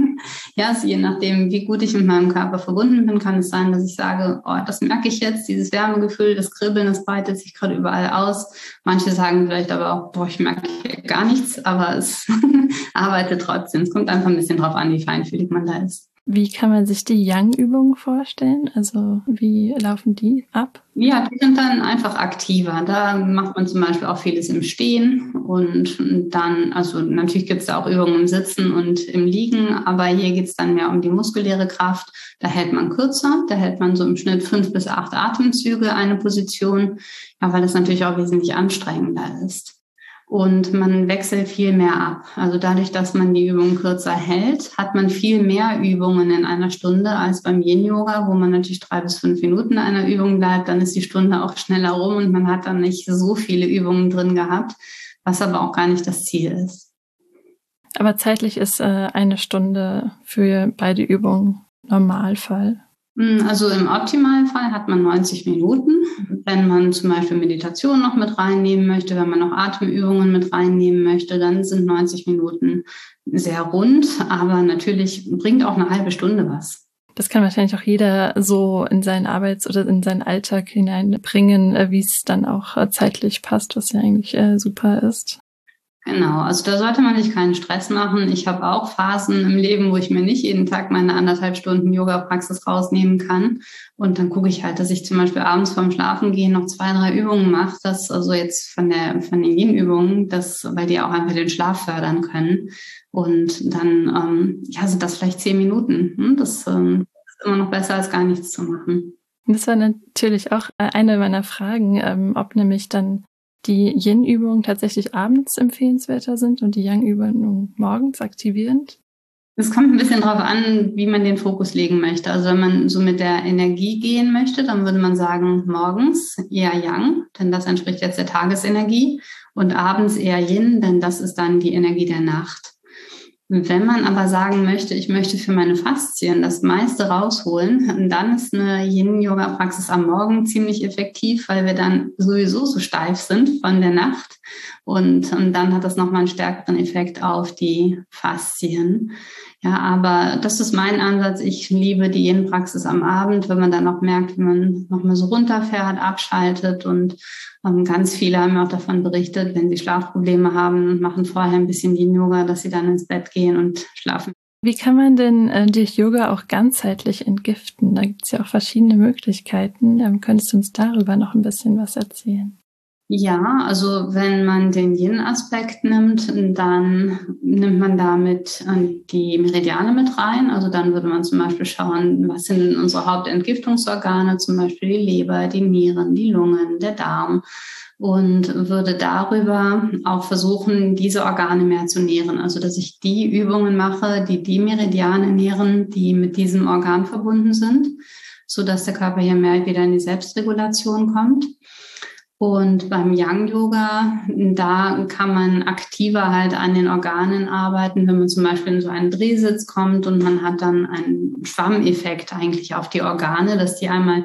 ja, also je nachdem, wie gut ich mit meinem Körper verbunden bin, kann es sein, dass ich sage, oh, das merke ich jetzt, dieses Wärmegefühl, das Kribbeln, das breitet sich gerade überall aus. Manche sagen vielleicht aber auch, boah, ich merke gar nichts, aber es arbeitet trotzdem. Es kommt einfach ein bisschen darauf an, wie feinfühlig man da ist. Wie kann man sich die Yang-Übungen vorstellen? Also wie laufen die ab? Ja, die sind dann einfach aktiver. Da macht man zum Beispiel auch vieles im Stehen und dann, also natürlich gibt es da auch Übungen im Sitzen und im Liegen, aber hier geht es dann mehr um die muskuläre Kraft. Da hält man kürzer, da hält man so im Schnitt fünf bis acht Atemzüge eine Position, ja, weil das natürlich auch wesentlich anstrengender ist und man wechselt viel mehr ab. Also dadurch, dass man die Übungen kürzer hält, hat man viel mehr Übungen in einer Stunde als beim Yin-Yoga, wo man natürlich drei bis fünf Minuten in einer Übung bleibt. Dann ist die Stunde auch schneller rum und man hat dann nicht so viele Übungen drin gehabt, was aber auch gar nicht das Ziel ist. Aber zeitlich ist äh, eine Stunde für beide Übungen Normalfall. Hm, also im Optimalfall hat man 90 Minuten. Wenn man zum Beispiel Meditation noch mit reinnehmen möchte, wenn man noch Atemübungen mit reinnehmen möchte, dann sind 90 Minuten sehr rund. Aber natürlich bringt auch eine halbe Stunde was. Das kann wahrscheinlich auch jeder so in seinen Arbeits- oder in seinen Alltag hineinbringen, äh, wie es dann auch äh, zeitlich passt, was ja eigentlich äh, super ist. Genau, also da sollte man sich keinen Stress machen. Ich habe auch Phasen im Leben, wo ich mir nicht jeden Tag meine anderthalb Stunden Yoga-Praxis rausnehmen kann. Und dann gucke ich halt, dass ich zum Beispiel abends vorm Schlafengehen noch zwei, drei Übungen mache. Das also jetzt von der von den Yin-Übungen, das, weil die auch einfach den Schlaf fördern können. Und dann ähm, ja, sind das vielleicht zehn Minuten. Hm? Das ähm, ist immer noch besser, als gar nichts zu machen. Das war natürlich auch eine meiner Fragen, ähm, ob nämlich dann die Yin-Übungen tatsächlich abends empfehlenswerter sind und die Yang-Übungen morgens aktivierend? Es kommt ein bisschen darauf an, wie man den Fokus legen möchte. Also wenn man so mit der Energie gehen möchte, dann würde man sagen, morgens eher Yang, denn das entspricht jetzt der Tagesenergie, und abends eher Yin, denn das ist dann die Energie der Nacht. Wenn man aber sagen möchte, ich möchte für meine Faszien das meiste rausholen, dann ist eine Yin-Yoga-Praxis am Morgen ziemlich effektiv, weil wir dann sowieso so steif sind von der Nacht. Und, und dann hat das nochmal einen stärkeren Effekt auf die Faszien. Ja, aber das ist mein Ansatz. Ich liebe die Yin-Praxis am Abend, wenn man dann noch merkt, wie man nochmal so runterfährt, abschaltet. Und ähm, ganz viele haben auch davon berichtet, wenn sie Schlafprobleme haben, machen vorher ein bisschen Yin-Yoga, dass sie dann ins Bett gehen und schlafen. Wie kann man denn äh, durch Yoga auch ganzheitlich entgiften? Da gibt es ja auch verschiedene Möglichkeiten. Ähm, könntest du uns darüber noch ein bisschen was erzählen? Ja, also wenn man den Yin-Aspekt nimmt, dann nimmt man damit äh, die Meridiane mit rein. Also dann würde man zum Beispiel schauen, was sind unsere Hauptentgiftungsorgane, zum Beispiel die Leber, die Nieren, die Lungen, der Darm und würde darüber auch versuchen, diese Organe mehr zu nähren. Also dass ich die Übungen mache, die die Meridiane nähren, die mit diesem Organ verbunden sind, so dass der Körper hier mehr wieder in die Selbstregulation kommt. Und beim Yang Yoga, da kann man aktiver halt an den Organen arbeiten, wenn man zum Beispiel in so einen Drehsitz kommt und man hat dann einen Schwammeffekt eigentlich auf die Organe, dass die einmal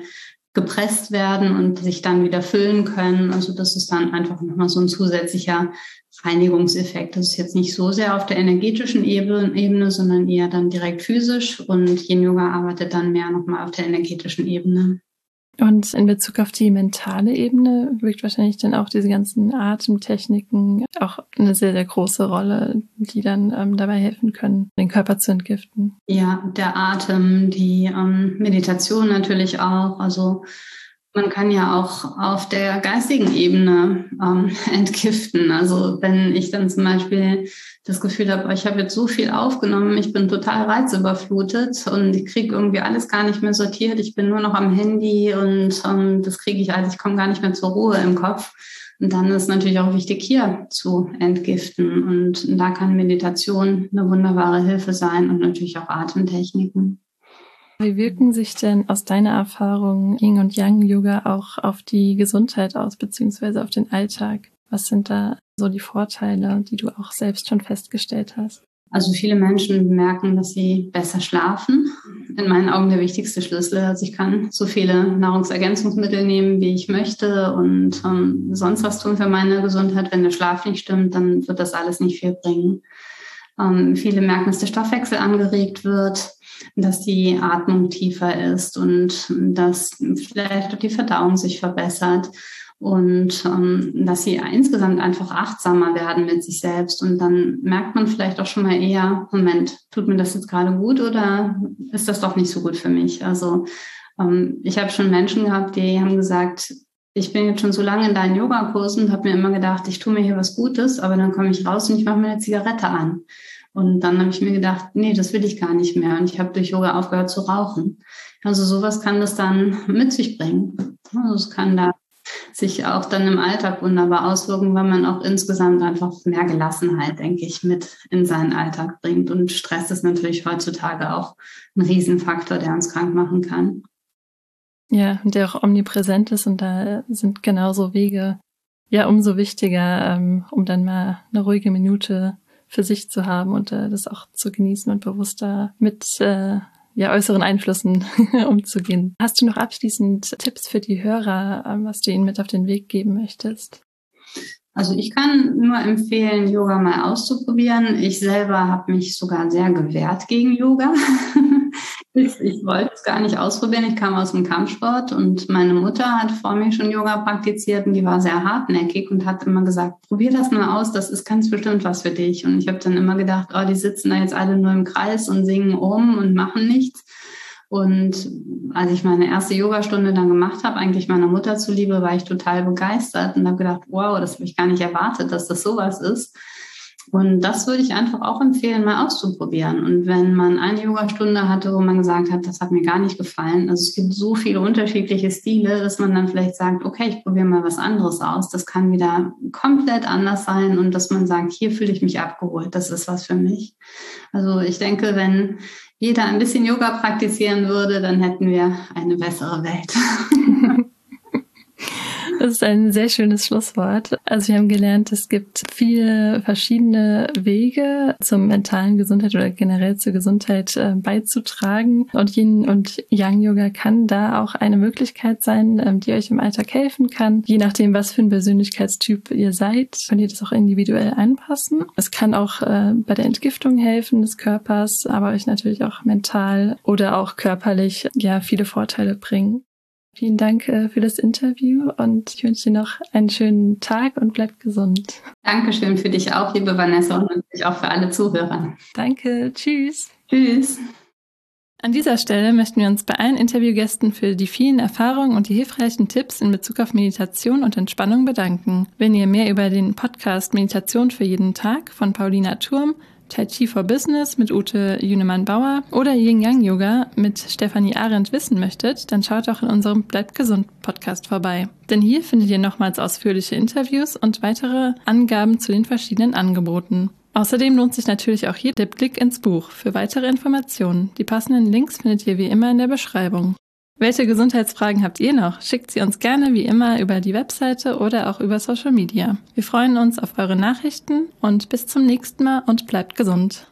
gepresst werden und sich dann wieder füllen können. Also das ist dann einfach nochmal so ein zusätzlicher Reinigungseffekt. Das ist jetzt nicht so sehr auf der energetischen Ebene, sondern eher dann direkt physisch und Yin Yoga arbeitet dann mehr nochmal auf der energetischen Ebene. Und in Bezug auf die mentale Ebene wirkt wahrscheinlich dann auch diese ganzen Atemtechniken auch eine sehr, sehr große Rolle, die dann ähm, dabei helfen können, den Körper zu entgiften. Ja, der Atem, die ähm, Meditation natürlich auch. Also man kann ja auch auf der geistigen Ebene ähm, entgiften. Also wenn ich dann zum Beispiel das Gefühl habe, ich habe jetzt so viel aufgenommen, ich bin total reizüberflutet und ich kriege irgendwie alles gar nicht mehr sortiert. Ich bin nur noch am Handy und ähm, das kriege ich alles, ich komme gar nicht mehr zur Ruhe im Kopf. Und dann ist natürlich auch wichtig, hier zu entgiften. Und da kann Meditation eine wunderbare Hilfe sein und natürlich auch Atemtechniken. Wie wirken sich denn aus deiner Erfahrung Yin und Yang Yoga auch auf die Gesundheit aus, beziehungsweise auf den Alltag? Was sind da so die Vorteile, die du auch selbst schon festgestellt hast? Also viele Menschen merken, dass sie besser schlafen. In meinen Augen der wichtigste Schlüssel. Also ich kann so viele Nahrungsergänzungsmittel nehmen, wie ich möchte und ähm, sonst was tun für meine Gesundheit. Wenn der Schlaf nicht stimmt, dann wird das alles nicht viel bringen. Ähm, viele merken, dass der Stoffwechsel angeregt wird, dass die Atmung tiefer ist und dass vielleicht auch die Verdauung sich verbessert und ähm, dass sie insgesamt einfach achtsamer werden mit sich selbst. Und dann merkt man vielleicht auch schon mal eher, Moment, tut mir das jetzt gerade gut oder ist das doch nicht so gut für mich? Also ähm, ich habe schon Menschen gehabt, die haben gesagt, ich bin jetzt schon so lange in deinen Yogakursen und habe mir immer gedacht, ich tue mir hier was Gutes, aber dann komme ich raus und ich mache mir eine Zigarette an. Und dann habe ich mir gedacht, nee, das will ich gar nicht mehr. Und ich habe durch Yoga aufgehört zu rauchen. Also sowas kann das dann mit sich bringen. Also es kann da sich auch dann im Alltag wunderbar auswirken, weil man auch insgesamt einfach mehr Gelassenheit, denke ich, mit in seinen Alltag bringt. Und Stress ist natürlich heutzutage auch ein Riesenfaktor, der uns krank machen kann. Ja, und der auch omnipräsent ist und da sind genauso Wege ja umso wichtiger, ähm, um dann mal eine ruhige Minute für sich zu haben und äh, das auch zu genießen und bewusster mit äh, ja, äußeren Einflüssen umzugehen. Hast du noch abschließend Tipps für die Hörer, ähm, was du ihnen mit auf den Weg geben möchtest? Also ich kann nur empfehlen, Yoga mal auszuprobieren. Ich selber habe mich sogar sehr gewehrt gegen Yoga. ich, wollte es gar nicht ausprobieren. Ich kam aus dem Kampfsport und meine Mutter hat vor mir schon Yoga praktiziert und die war sehr hartnäckig und hat immer gesagt, probier das mal aus, das ist ganz bestimmt was für dich. Und ich habe dann immer gedacht, oh, die sitzen da jetzt alle nur im Kreis und singen um und machen nichts. Und als ich meine erste Yogastunde dann gemacht habe, eigentlich meiner Mutter zuliebe, war ich total begeistert und habe gedacht, wow, das habe ich gar nicht erwartet, dass das sowas ist. Und das würde ich einfach auch empfehlen, mal auszuprobieren. Und wenn man eine Yogastunde hatte, wo man gesagt hat, das hat mir gar nicht gefallen, also es gibt so viele unterschiedliche Stile, dass man dann vielleicht sagt, okay, ich probiere mal was anderes aus. Das kann wieder komplett anders sein und dass man sagt, hier fühle ich mich abgeholt, das ist was für mich. Also ich denke, wenn jeder ein bisschen Yoga praktizieren würde, dann hätten wir eine bessere Welt. Das ist ein sehr schönes Schlusswort. Also wir haben gelernt, es gibt viele verschiedene Wege zum mentalen Gesundheit oder generell zur Gesundheit äh, beizutragen. Und Yin und Yang Yoga kann da auch eine Möglichkeit sein, ähm, die euch im Alltag helfen kann. Je nachdem, was für ein Persönlichkeitstyp ihr seid, könnt ihr das auch individuell anpassen. Es kann auch äh, bei der Entgiftung helfen des Körpers, aber euch natürlich auch mental oder auch körperlich ja viele Vorteile bringen. Vielen Dank äh, für das Interview und ich wünsche dir noch einen schönen Tag und bleib gesund. Dankeschön für dich auch, liebe Vanessa, und natürlich auch für alle Zuhörer. Danke, tschüss. Tschüss. An dieser Stelle möchten wir uns bei allen Interviewgästen für die vielen Erfahrungen und die hilfreichen Tipps in Bezug auf Meditation und Entspannung bedanken. Wenn ihr mehr über den Podcast Meditation für jeden Tag von Paulina Turm Tai Chi for Business mit Ute Jünemann-Bauer oder Yin Yang Yoga mit Stefanie Arendt wissen möchtet, dann schaut auch in unserem Bleibt gesund Podcast vorbei. Denn hier findet ihr nochmals ausführliche Interviews und weitere Angaben zu den verschiedenen Angeboten. Außerdem lohnt sich natürlich auch hier der Blick ins Buch für weitere Informationen. Die passenden Links findet ihr wie immer in der Beschreibung. Welche Gesundheitsfragen habt ihr noch? Schickt sie uns gerne wie immer über die Webseite oder auch über Social Media. Wir freuen uns auf eure Nachrichten und bis zum nächsten Mal und bleibt gesund.